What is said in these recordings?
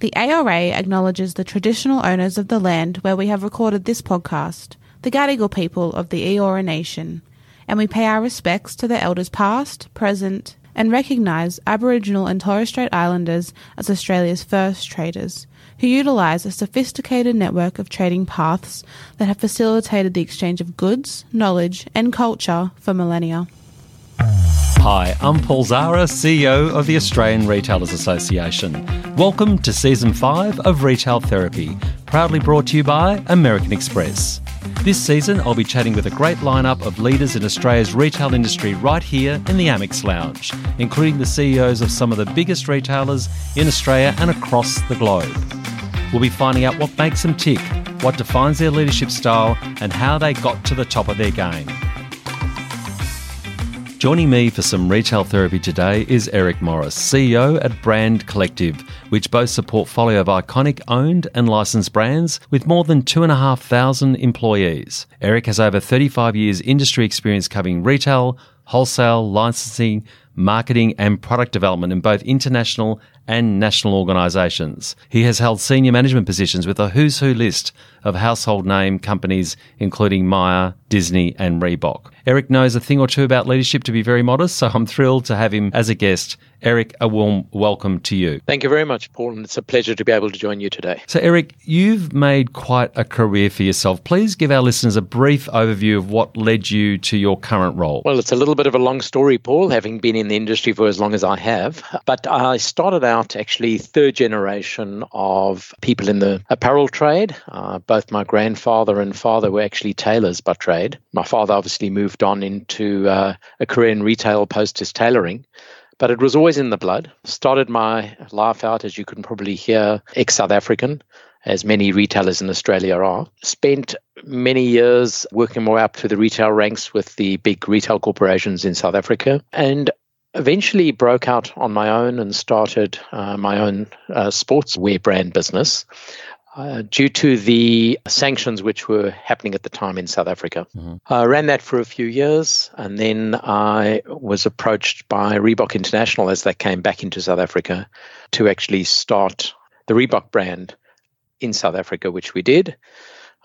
The ARA acknowledges the traditional owners of the land where we have recorded this podcast, the Gadigal people of the Eora Nation, and we pay our respects to the elders past, present, and recognise Aboriginal and Torres Strait Islanders as Australia's first traders, who utilise a sophisticated network of trading paths that have facilitated the exchange of goods, knowledge, and culture for millennia. Hi, I'm Paul Zahra, CEO of the Australian Retailers Association. Welcome to Season 5 of Retail Therapy, proudly brought to you by American Express. This season, I'll be chatting with a great lineup of leaders in Australia's retail industry right here in the Amex Lounge, including the CEOs of some of the biggest retailers in Australia and across the globe. We'll be finding out what makes them tick, what defines their leadership style, and how they got to the top of their game. Joining me for some retail therapy today is Eric Morris, CEO at Brand Collective, which boasts a portfolio of iconic owned and licensed brands with more than 2,500 employees. Eric has over 35 years industry experience covering retail, wholesale, licensing, marketing, and product development in both international and national organisations. He has held senior management positions with a who's who list of household name companies, including Myer, Disney, and Reebok. Eric knows a thing or two about leadership to be very modest, so I'm thrilled to have him as a guest. Eric, a warm welcome to you. Thank you very much, Paul, and it's a pleasure to be able to join you today. So, Eric, you've made quite a career for yourself. Please give our listeners a brief overview of what led you to your current role. Well, it's a little bit of a long story, Paul, having been in the industry for as long as I have. But I started out actually third generation of people in the apparel trade. Uh, both my grandfather and father were actually tailors by trade. My father obviously moved on into uh, a career in retail post his tailoring but it was always in the blood. Started my life out, as you can probably hear, ex South African, as many retailers in Australia are. Spent many years working my way up through the retail ranks with the big retail corporations in South Africa, and eventually broke out on my own and started uh, my own uh, sportswear brand business. Uh, due to the sanctions which were happening at the time in South Africa. Mm-hmm. I ran that for a few years and then I was approached by Reebok International as they came back into South Africa to actually start the Reebok brand in South Africa, which we did.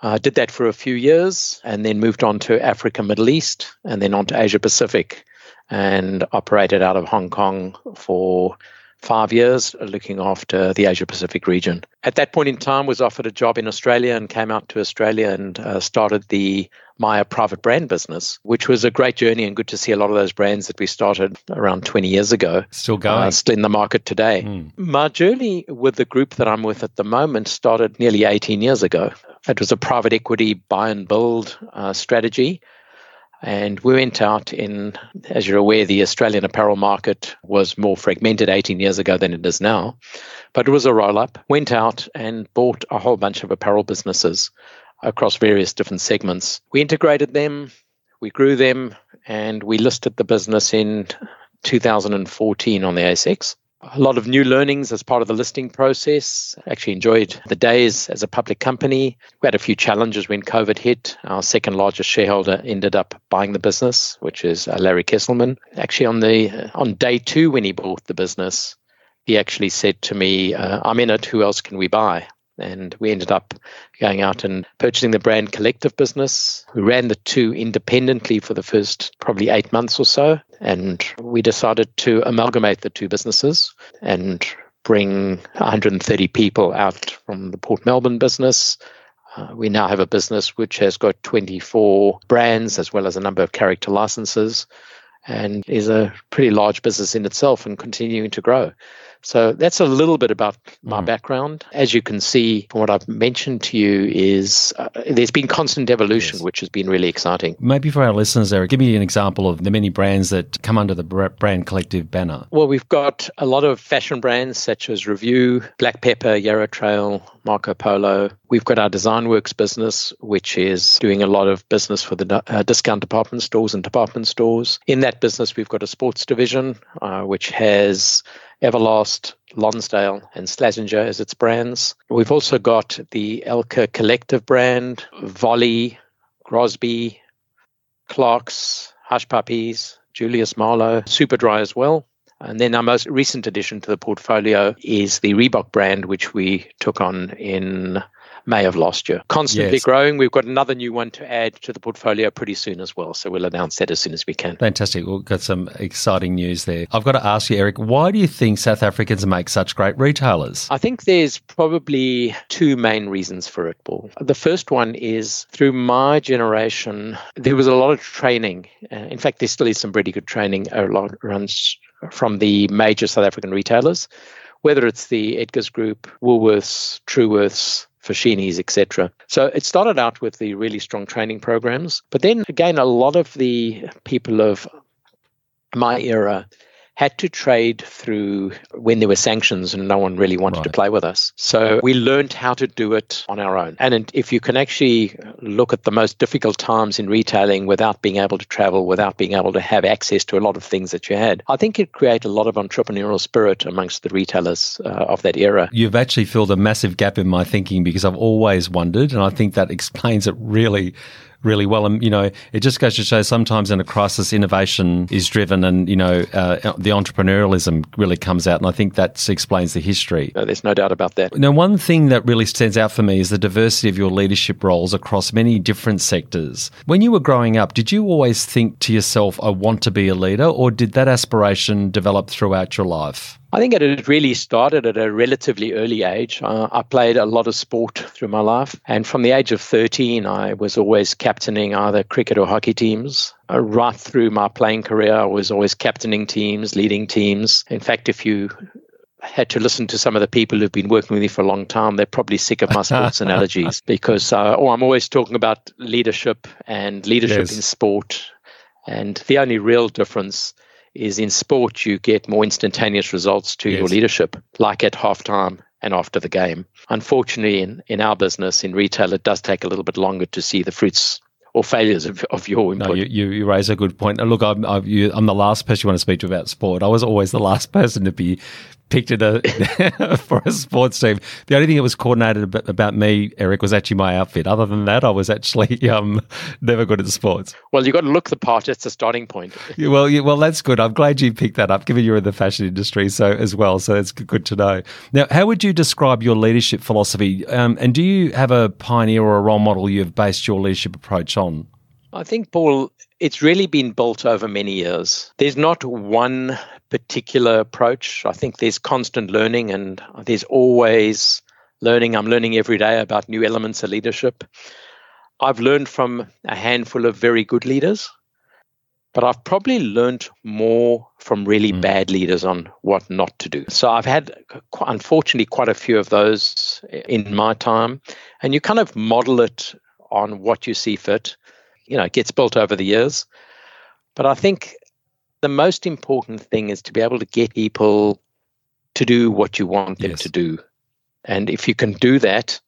I uh, did that for a few years and then moved on to Africa, Middle East, and then on to Asia Pacific and operated out of Hong Kong for five years looking after the Asia Pacific region. At that point in time, was offered a job in Australia and came out to Australia and uh, started the Myer private brand business, which was a great journey and good to see a lot of those brands that we started around 20 years ago still going, uh, still in the market today. Mm. My journey with the group that I'm with at the moment started nearly 18 years ago. It was a private equity buy and build uh, strategy and we went out in, as you're aware, the Australian apparel market was more fragmented 18 years ago than it is now. But it was a roll up. Went out and bought a whole bunch of apparel businesses across various different segments. We integrated them, we grew them, and we listed the business in 2014 on the ASX a lot of new learnings as part of the listing process. Actually enjoyed the days as a public company. We had a few challenges when COVID hit. Our second largest shareholder ended up buying the business, which is uh, Larry Kestelman. Actually, on the uh, on day two when he bought the business, he actually said to me, uh, "I'm in it. Who else can we buy?" And we ended up going out and purchasing the brand collective business. We ran the two independently for the first probably eight months or so. And we decided to amalgamate the two businesses and bring 130 people out from the Port Melbourne business. Uh, we now have a business which has got 24 brands as well as a number of character licenses and is a pretty large business in itself and continuing to grow. So that's a little bit about my mm. background. As you can see from what I've mentioned to you, is uh, there's been constant evolution, yes. which has been really exciting. Maybe for our listeners, Eric, give me an example of the many brands that come under the brand collective banner. Well, we've got a lot of fashion brands such as Review, Black Pepper, Yarra Trail, Marco Polo. We've got our Design Works business, which is doing a lot of business for the uh, discount department stores and department stores. In that business, we've got a sports division, uh, which has Everlast, Lonsdale, and Slazenger as its brands. We've also got the Elka Collective brand, Volley, Grosby, Clarks, Hush Puppies, Julius Marlowe, Superdry as well. And then our most recent addition to the portfolio is the Reebok brand, which we took on in May of last year. Constantly yes. growing. We've got another new one to add to the portfolio pretty soon as well. So we'll announce that as soon as we can. Fantastic. We've got some exciting news there. I've got to ask you, Eric, why do you think South Africans make such great retailers? I think there's probably two main reasons for it, Paul. The first one is through my generation, there was a lot of training. Uh, in fact, there still is some pretty good training around from the major South African retailers, whether it's the Edgars Group, Woolworths, Truworths, Foschini's, etc. So it started out with the really strong training programs, but then again, a lot of the people of my era had to trade through when there were sanctions and no one really wanted right. to play with us. So we learned how to do it on our own. And if you can actually look at the most difficult times in retailing without being able to travel, without being able to have access to a lot of things that you had, I think it created a lot of entrepreneurial spirit amongst the retailers uh, of that era. You've actually filled a massive gap in my thinking because I've always wondered, and I think that explains it really really well. And, you know, it just goes to show sometimes in a crisis, innovation is driven and, you know, uh, the entrepreneurialism really comes out. And I think that explains the history. No, there's no doubt about that. Now, one thing that really stands out for me is the diversity of your leadership roles across many different sectors. When you were growing up, did you always think to yourself, I want to be a leader, or did that aspiration develop throughout your life? I think it had really started at a relatively early age. Uh, I played a lot of sport through my life. And from the age of 13, I was always captaining either cricket or hockey teams. Uh, right through my playing career, I was always captaining teams, leading teams. In fact, if you had to listen to some of the people who've been working with me for a long time, they're probably sick of my sports analogies because uh, oh, I'm always talking about leadership and leadership yes. in sport. And the only real difference is in sport you get more instantaneous results to yes. your leadership, like at halftime and after the game. Unfortunately, in, in our business, in retail, it does take a little bit longer to see the fruits or failures of, of your input. No, you, you, you raise a good point. Look, I'm, I'm, you, I'm the last person you want to speak to about sport. I was always the last person to be picked it a, for a sports team. The only thing that was coordinated about, about, me, Eric, was actually my outfit. Other than that, I was actually um, never good at sports. Well, you've got to look the part. It's a starting point. yeah, well, yeah, well, that's good. I'm glad you picked that up, given you're in the fashion industry so as well. So it's good to know. Now, how would you describe your leadership philosophy? Um, and do you have a pioneer or a role model you've based your leadership approach on? I think, Paul, it's really been built over many years. There's not one particular approach. I think there's constant learning and there's always learning. I'm learning every day about new elements of leadership. I've learned from a handful of very good leaders, but I've probably learned more from really mm. bad leaders on what not to do. So I've had, unfortunately, quite a few of those in my time. And you kind of model it on what you see fit. You know, it gets built over the years. But I think the most important thing is to be able to get people to do what you want them yes. to do. And if you can do that,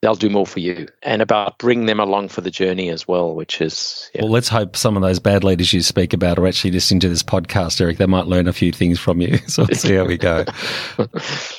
they'll do more for you and about bring them along for the journey as well which is yeah. well let's hope some of those bad leaders you speak about are actually listening to this podcast eric they might learn a few things from you so we'll see how we go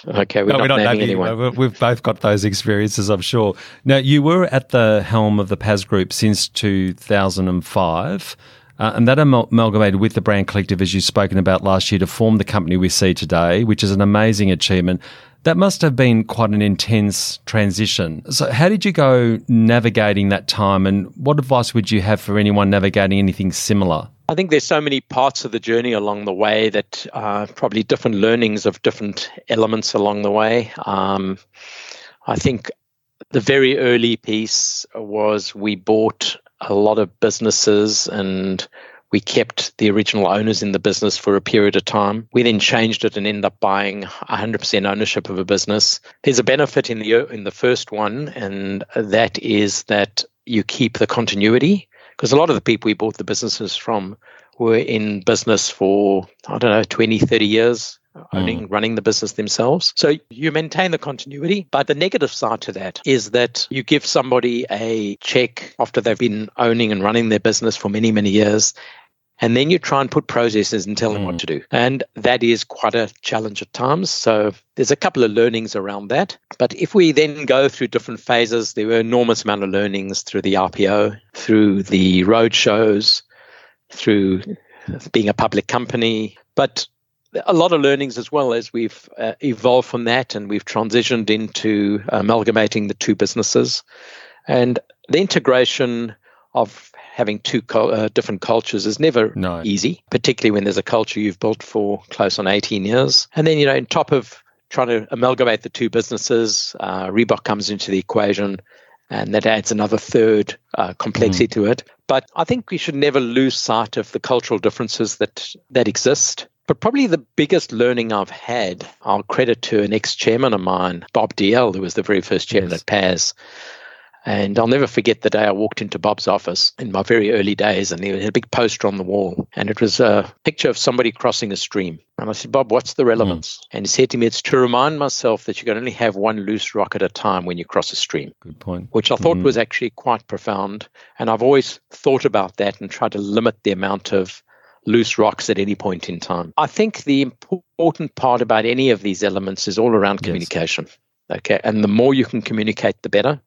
okay we're, no, not, we're not naming anyone. we've both got those experiences i'm sure now you were at the helm of the PAS group since 2005 uh, and that amalgamated with the brand collective, as you've spoken about last year, to form the company we see today, which is an amazing achievement. That must have been quite an intense transition. So, how did you go navigating that time, and what advice would you have for anyone navigating anything similar? I think there's so many parts of the journey along the way that uh, probably different learnings of different elements along the way. Um, I think the very early piece was we bought a lot of businesses and we kept the original owners in the business for a period of time. We then changed it and ended up buying 100% ownership of a business. There's a benefit in the in the first one, and that is that you keep the continuity because a lot of the people we bought the businesses from were in business for I don't know 20, 30 years owning, mm. running the business themselves. So you maintain the continuity. But the negative side to that is that you give somebody a check after they've been owning and running their business for many, many years. And then you try and put processes and tell them mm. what to do. And that is quite a challenge at times. So there's a couple of learnings around that. But if we then go through different phases, there were enormous amount of learnings through the IPO, through the road shows, through being a public company. But a lot of learnings as well as we've uh, evolved from that and we've transitioned into amalgamating the two businesses. And the integration of having two uh, different cultures is never no. easy, particularly when there's a culture you've built for close on 18 years. And then, you know, on top of trying to amalgamate the two businesses, uh, Reebok comes into the equation and that adds another third uh, complexity mm. to it. But I think we should never lose sight of the cultural differences that that exist. But probably the biggest learning I've had, I'll credit to an ex-chairman of mine, Bob Dalziel, who was the very first chairman yes. at PAS. And I'll never forget the day I walked into Bob's office in my very early days, and he had a big poster on the wall, and it was a picture of somebody crossing a stream. And I said, Bob, what's the relevance? Mm. And he said to me, it's to remind myself that you can only have one loose rock at a time when you cross a stream. Good point. Which I thought mm. was actually quite profound. And I've always thought about that and tried to limit the amount of loose rocks at any point in time. I think the important part about any of these elements is all around communication. Yes. Okay. And the more you can communicate, the better.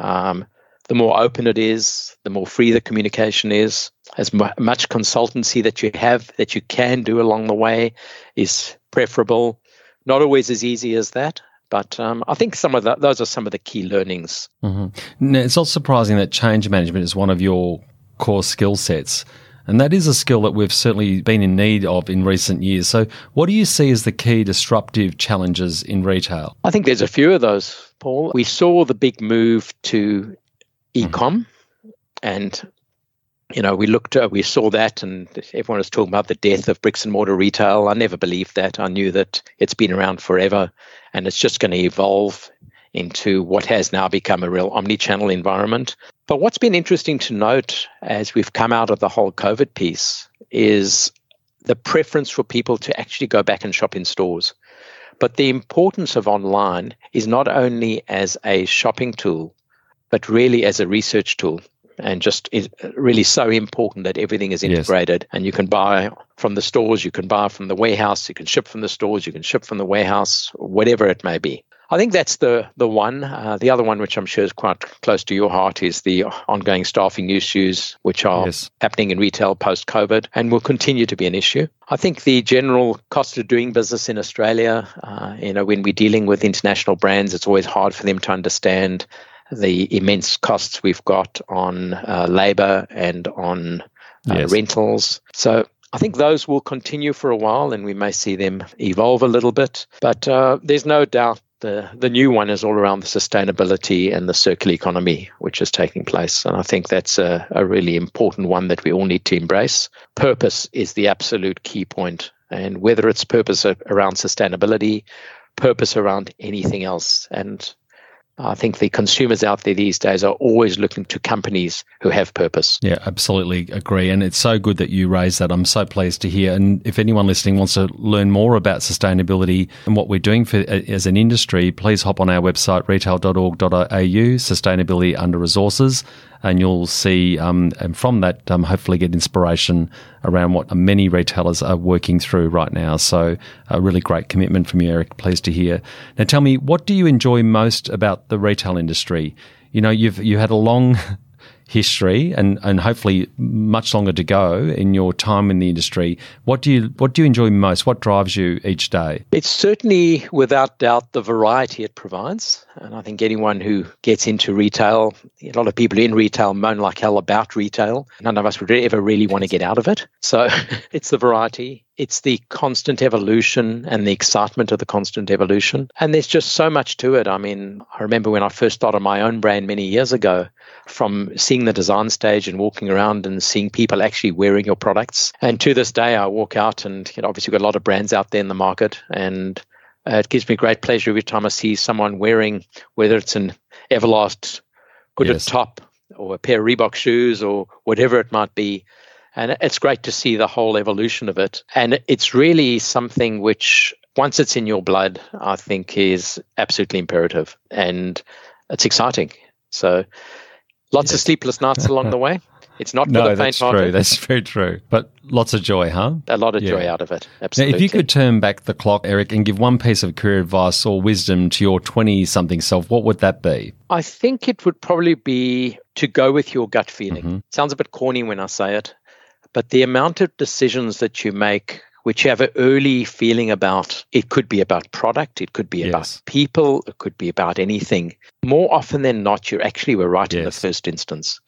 Um, the more open it is, the more free the communication is. As much consultancy that you have that you can do along the way is preferable. Not always as easy as that, but um, I think some of the, those are some of the key learnings. Mm-hmm. It's not surprising that change management is one of your core skill sets. And that is a skill that we've certainly been in need of in recent years. So, what do you see as the key disruptive challenges in retail? I think there's a few of those, Paul. We saw the big move to e-com, mm-hmm. and you know, we looked, uh, we saw that, and everyone was talking about the death of bricks and mortar retail. I never believed that. I knew that it's been around forever, and it's just going to evolve into what has now become a real omni-channel environment. But what's been interesting to note as we've come out of the whole COVID piece is the preference for people to actually go back and shop in stores. But the importance of online is not only as a shopping tool, but really as a research tool. And just uh, really so important that everything is integrated yes. and you can buy from the stores, you can buy from the warehouse, you can ship from the stores, you can ship from the warehouse, whatever it may be. I think that's the the one. Uh, the other one, which I'm sure is quite close to your heart, is the ongoing staffing issues, which are yes. happening in retail post COVID and will continue to be an issue. I think the general cost of doing business in Australia, uh, you know, when we're dealing with international brands, it's always hard for them to understand the immense costs we've got on uh, labor and on uh, yes. rentals. So I think those will continue for a while and we may see them evolve a little bit. But uh, there's no doubt the the new one is all around the sustainability and the circular economy which is taking place. And i think that's a, a really important one that we all need to embrace. Purpose is the absolute key point. And whether it's purpose around sustainability purpose around anything else. And I think the consumers out there these days are always looking to companies who have purpose. Yeah, absolutely agree. And it's so good that you raised that. I'm so pleased to hear. And if anyone listening wants to learn more about sustainability and what we're doing for, uh, as an industry, please hop on our website, retail.org.au, sustainability under resources and you'll see, um, and from that, um, hopefully get inspiration around what many retailers are working through right now. So, a really great commitment from you, Eric. Pleased to hear. Now, tell me, what do you enjoy most about the retail industry? You know, you've you had a long history and, and hopefully much longer to go in your time in the industry. What do you what do you enjoy most? What drives you each day? It's certainly without doubt the variety it provides. And I think anyone who gets into retail, a lot of people in retail moan like hell about retail. None of us would ever really want to get out of it. So it's the variety it's the constant evolution and the excitement of the constant evolution. And there's just so much to it. I mean, I remember when I first started my own brand many years ago, from seeing the design stage and walking around and seeing people actually wearing your products. And to this day, I walk out and you know, obviously got a lot of brands out there in the market. And uh, it gives me great pleasure every time I see someone wearing, whether it's an Everlast hooded yes. top or a pair of Reebok shoes or whatever it might be and it's great to see the whole evolution of it. And it's really something which, once it's in your blood, I think is absolutely imperative. And it's exciting. So lots yes. of sleepless nights along the way. It's not no, for the faint hearted. True. That's very true. But lots of joy, huh? A lot of yeah. joy out of it. Absolutely. Now, if you could turn back the clock, Eric, and give one piece of career advice or wisdom to your 20 something self, what would that be? I think it would probably be to go with your gut feeling. Mm-hmm. Sounds a bit corny when I say it, but the amount of decisions that you make which you have an early feeling about. It could be about product, it could be yes. about people, it could be about anything. More often than not, you actually were right yes. in the first instance.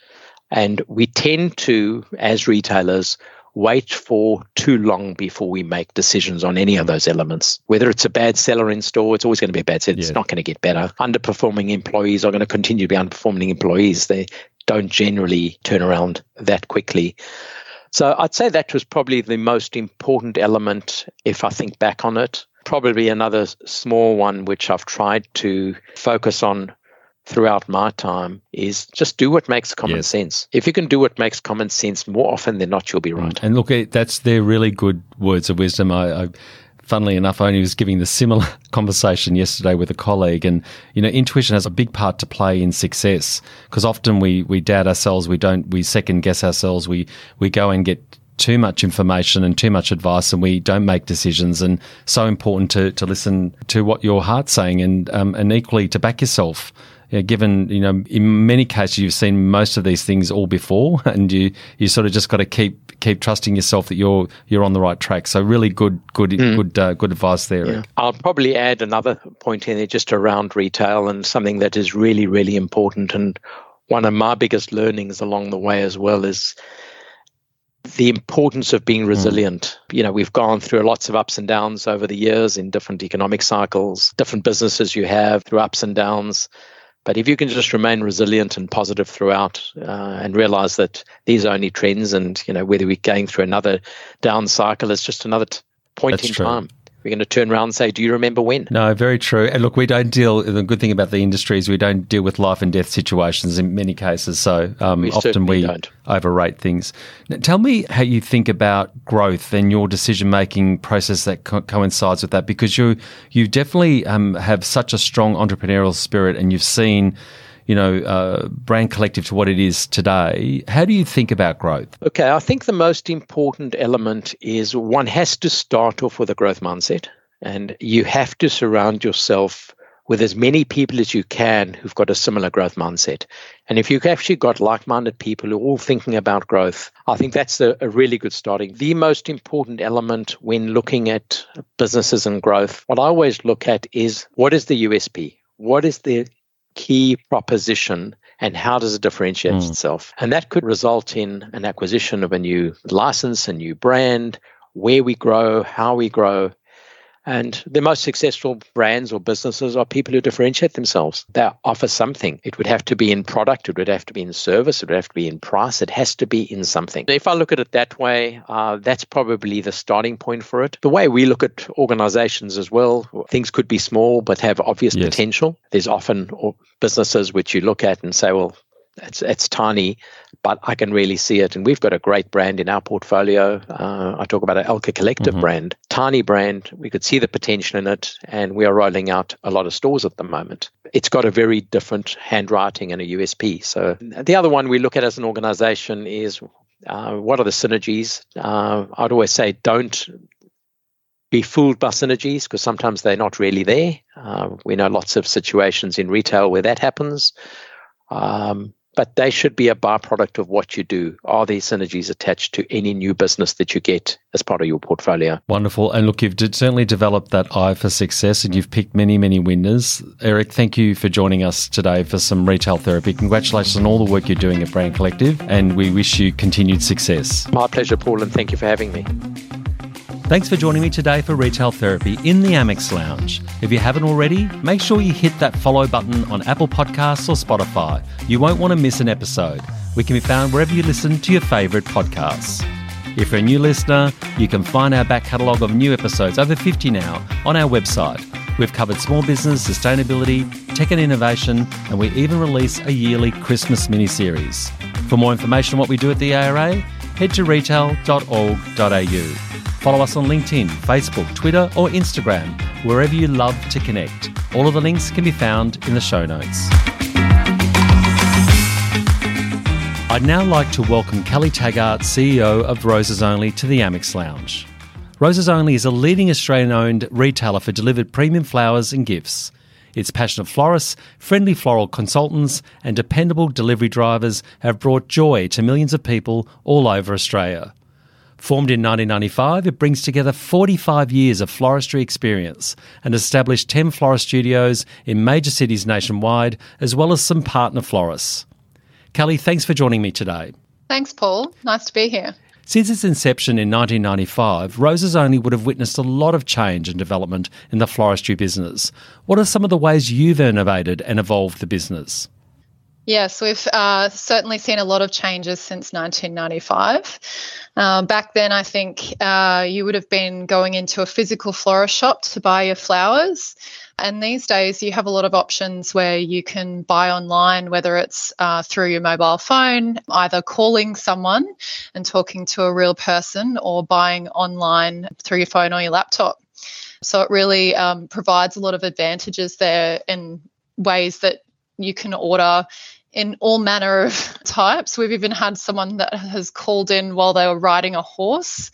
And we tend to, as retailers, wait for too long before we make decisions on any of those elements. Whether it's a bad seller in store, it's always going to be a bad seller. Yeah. It's not going to get better. Underperforming employees are going to continue to be underperforming employees. They don't generally turn around that quickly. So I'd say that was probably the most important element if I think back on it. Probably another small one which I've tried to focus on throughout my time is just do what makes common yes. sense. If you can do what makes common sense, more often than not, you'll be right. And look, eh, that's they're really good words of wisdom. I, I funnily enough, I only was giving the similar conversation yesterday with a colleague, and you know, intuition has a big part to play in success because often we we doubt ourselves, we don't, we second guess ourselves, we we go and get too much information and too much advice, and we don't make decisions. And so important to to listen to what your heart's saying, and um, and equally to back yourself you know, given you know in many cases you've seen most of these things all before, and you you sort of just got to keep keep trusting yourself that you're you're on the right track. So really good good mm. good uh, good advice there. Yeah. I'll probably add another point in there just around retail and something that is really really important and one of my biggest learnings along the way as well is the importance of being mm. resilient. Mm. You know, we've gone through lots of ups and downs over the years in different economic cycles, different businesses you have through ups and downs. But if you can just remain resilient and positive throughout, uh, and realize that these are only trends, and you know whether we're going through another down cycle, it's just another t- point That's in true. time we're going to turn around and say, "Do you remember when?" No, very true. And look, we don't deal. The good thing about the industry is we don't deal with life and death situations in many cases. So um, we often we don't. overrate things. Now, tell me how you think about growth and your decision making process that co- coincides with that, because you you definitely um, have such a strong entrepreneurial spirit, and you've seen you know, uh, brand collective to what it is today. How do you think about growth? Okay, I think the most important element is one has to start off with a growth mindset, and you have to surround yourself with as many people as you can who've got a similar growth mindset. And if you've actually got like minded people who are all thinking about growth, I think that's a, a, really good starting. The most important element when looking at businesses and growth, what I always look at is what is the USP? What is the key proposition and how does it differentiate mm. itself? And that could result in an acquisition of a new license, a new brand, where we grow, how we grow, and the most successful brands or businesses are people who differentiate themselves. They offer something. It would have to be in product, it would have to be in service, it would have to be in price, it has to be in something. If I look at it that way, uh, that's probably the starting point for it. The way we look at organizations as well, things could be small but have obvious yes. potential. There's often businesses which you look at and say, well, it's it's tiny, but I can really see it. And we've got a great brand in our portfolio. Uh, I talk about an Elka Collective mm-hmm. brand, tiny brand. We could see the potential in it, and we are rolling out a lot of stores at the moment. It's got a very different handwriting and a USP. So the other one we look at as an organization is uh, what are the synergies? Uh, I'd always say don't be fooled by synergies because sometimes they're not really there. Uh, we know lots of situations in retail where that happens. Um, but they should be a byproduct of what you do. Are there synergies attached to any new business that you get as part of your portfolio? Wonderful. And look, you've certainly developed that eye for success and you've picked many, many winners. Eric, thank you for joining us today for some retail therapy. Congratulations on all the work you're doing at Brand Collective and we wish you continued success. My pleasure, Paul, and thank you for having me. Thanks for joining me today for Retail Therapy in the Amex Lounge. If you haven't already, make sure you hit that follow button on Apple Podcasts or Spotify. You won't want to miss an episode. We can be found wherever you listen to your favourite podcasts. If you're a new listener, you can find our back catalogue of new episodes, over 50 now, on our website. We've covered small business, sustainability, tech and innovation, and we even release a yearly Christmas mini series. For more information on what we do at the ARA, head to retail.org.au. Follow us on LinkedIn, Facebook, Twitter, or Instagram, wherever you love to connect. All of the links can be found in the show notes. I'd now like to welcome Kelly Taggart, CEO of Roses Only, to the Amex Lounge. Roses Only is a leading Australian owned retailer for delivered premium flowers and gifts. Its passionate florists, friendly floral consultants, and dependable delivery drivers have brought joy to millions of people all over Australia. Formed in 1995, it brings together 45 years of floristry experience and established 10 florist studios in major cities nationwide, as well as some partner florists. Kelly, thanks for joining me today. Thanks, Paul. Nice to be here. Since its inception in 1995, Roses Only would have witnessed a lot of change and development in the floristry business. What are some of the ways you've innovated and evolved the business? Yes, we've uh, certainly seen a lot of changes since 1995. Uh, back then, I think uh, you would have been going into a physical florist shop to buy your flowers. And these days, you have a lot of options where you can buy online, whether it's uh, through your mobile phone, either calling someone and talking to a real person, or buying online through your phone or your laptop. So it really um, provides a lot of advantages there in ways that you can order in all manner of types. We've even had someone that has called in while they were riding a horse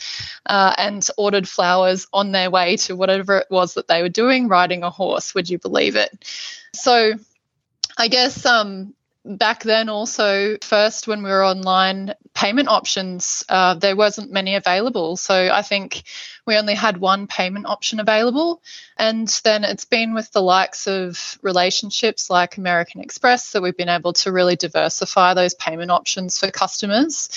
uh, and ordered flowers on their way to whatever it was that they were doing, riding a horse. Would you believe it? So, I guess um, back then also first when we were online payment options uh, there wasn't many available. So i think we only had one payment option available. And then it's been with the likes of relationships like american express that we've been able to really diversify those payment options for customers.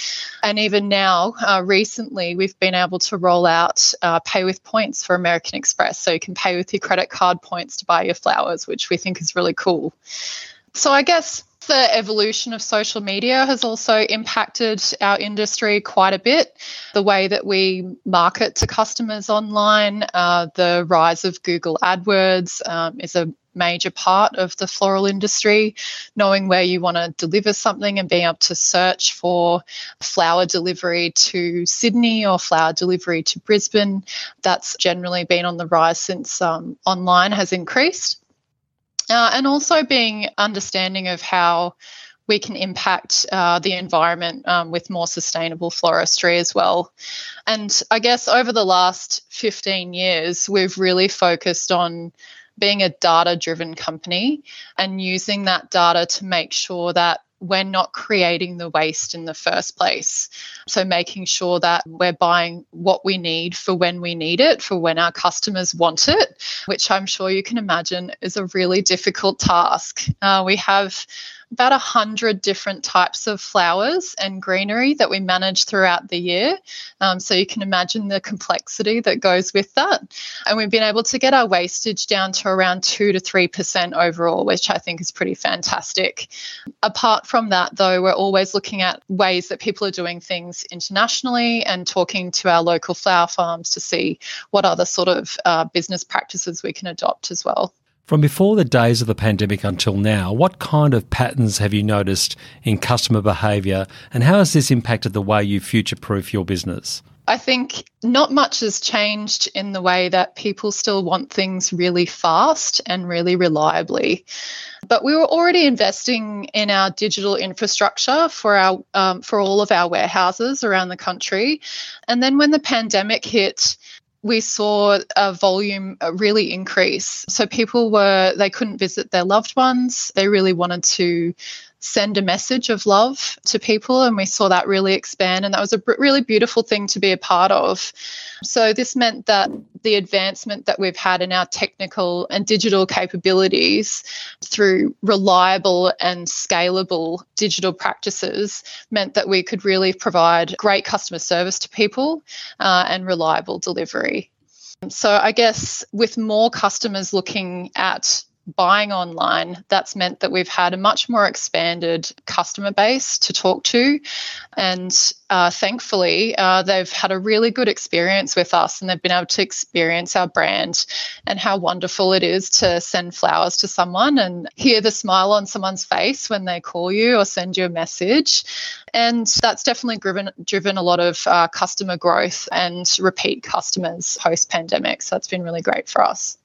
And even now uh, recently we've been able to roll out uh, pay with points for american express. So you can pay with your credit card points to buy your flowers which we think is really cool. So i guess the evolution of social media has also impacted our industry quite a bit. The way that we market to customers online, uh, the rise of Google AdWords um, is a major part of the floral industry. Knowing where you want to deliver something and being able to search for flower delivery to Sydney or flower delivery to Brisbane, that's generally been on the rise since um, online has increased. Uh, and also being understanding of how we can impact uh, the environment um, with more sustainable floristry as well. And I guess over the last 15 years, we've really focused on being a data driven company and using that data to make sure that we're not creating the waste in the first place. So, making sure that we're buying what we need for when we need it, for when our customers want it, which I'm sure you can imagine is a really difficult task. Uh, we have about 100 different types of flowers and greenery that we manage throughout the year. Um, so you can imagine the complexity that goes with that. And we've been able to get our wastage down to around 2 to 3% overall, which I think is pretty fantastic. Apart from that, though, we're always looking at ways that people are doing things internationally and talking to our local flower farms to see what other sort of uh, business practices we can adopt as well. From before the days of the pandemic until now, what kind of patterns have you noticed in customer behaviour and how has this impacted the way you future proof your business? I think not much has changed in the way that people still want things really fast and really reliably. But we were already investing in our digital infrastructure for our um, for all of our warehouses around the country, and then when the pandemic hit, we saw a volume really increase. So people were, they couldn't visit their loved ones. They really wanted to send a message of love to people. And we saw that really expand. And that was a really beautiful thing to be a part of. So, this meant that the advancement that we've had in our technical and digital capabilities through reliable and scalable digital practices meant that we could really provide great customer service to people uh, and reliable delivery. So, I guess with more customers looking at buying online, that's meant that we've had a much more expanded customer base to talk to. And uh, thankfully, uh, they've had a really good experience with us and they've been able to experience our brand and how wonderful it is to send flowers to someone and hear the smile on someone's face when they call you or send you a message. And that's definitely driven, driven a lot of uh, customer growth and repeat customers post pandemic. So that's been really great for us.